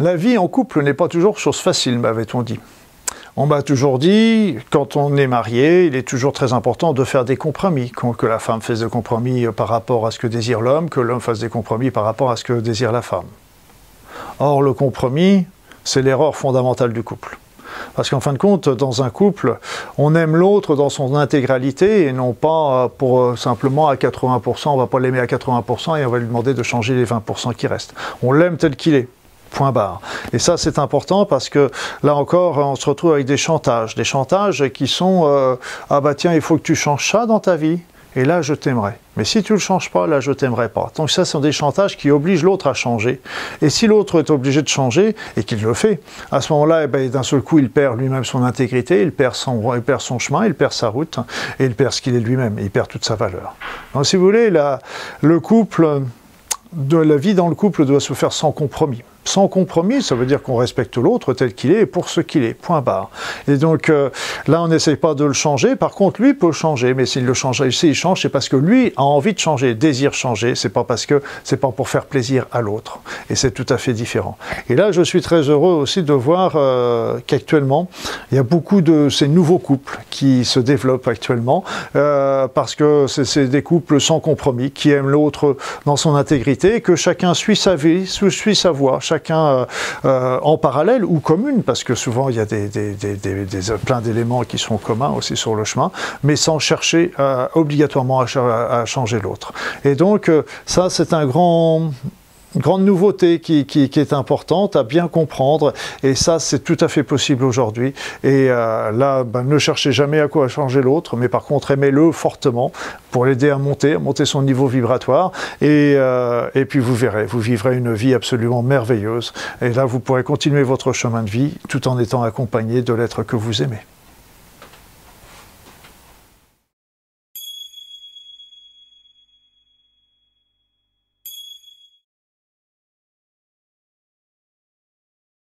La vie en couple n'est pas toujours chose facile, m'avait-on dit. On m'a toujours dit, quand on est marié, il est toujours très important de faire des compromis, que la femme fasse des compromis par rapport à ce que désire l'homme, que l'homme fasse des compromis par rapport à ce que désire la femme. Or, le compromis, c'est l'erreur fondamentale du couple. Parce qu'en fin de compte, dans un couple, on aime l'autre dans son intégralité et non pas pour simplement à 80%, on va pas l'aimer à 80% et on va lui demander de changer les 20% qui restent. On l'aime tel qu'il est. Et ça, c'est important parce que là encore, on se retrouve avec des chantages. Des chantages qui sont euh, Ah bah tiens, il faut que tu changes ça dans ta vie. Et là, je t'aimerai. Mais si tu ne le changes pas, là, je t'aimerai pas. Donc ça, ce sont des chantages qui obligent l'autre à changer. Et si l'autre est obligé de changer, et qu'il le fait, à ce moment-là, eh ben, d'un seul coup, il perd lui-même son intégrité, il perd son, il perd son chemin, il perd sa route, et il perd ce qu'il est lui-même, il perd toute sa valeur. Donc si vous voulez, le couple, la vie dans le couple doit se faire sans compromis. Sans compromis, ça veut dire qu'on respecte l'autre tel qu'il est et pour ce qu'il est, point barre. Et donc euh, là, on n'essaye pas de le changer. Par contre, lui peut changer, mais s'il le change, s'il change, c'est parce que lui a envie de changer, désire changer. C'est pas parce que c'est pas pour faire plaisir à l'autre. Et c'est tout à fait différent. Et là, je suis très heureux aussi de voir euh, qu'actuellement, il y a beaucoup de ces nouveaux couples qui se développent actuellement euh, parce que c'est des couples sans compromis qui aiment l'autre dans son intégrité, que chacun suit sa vie, suit sa voie euh, euh, en parallèle ou commune, parce que souvent il y a des, plein d'éléments qui sont communs aussi sur le chemin, mais sans chercher euh, obligatoirement à, changer l'autre. Et donc ça, c'est un grand grande nouveauté qui, est importante à bien comprendre et ça c'est tout à fait possible aujourd'hui et là ben, ne cherchez jamais à quoi changer l'autre mais par contre aimez-le fortement pour l'aider à monter, à monter son niveau vibratoire. Et, euh, et puis vous verrez, vous vivrez une vie absolument merveilleuse. Et là, vous pourrez continuer votre chemin de vie tout en étant accompagné de l'être que vous aimez.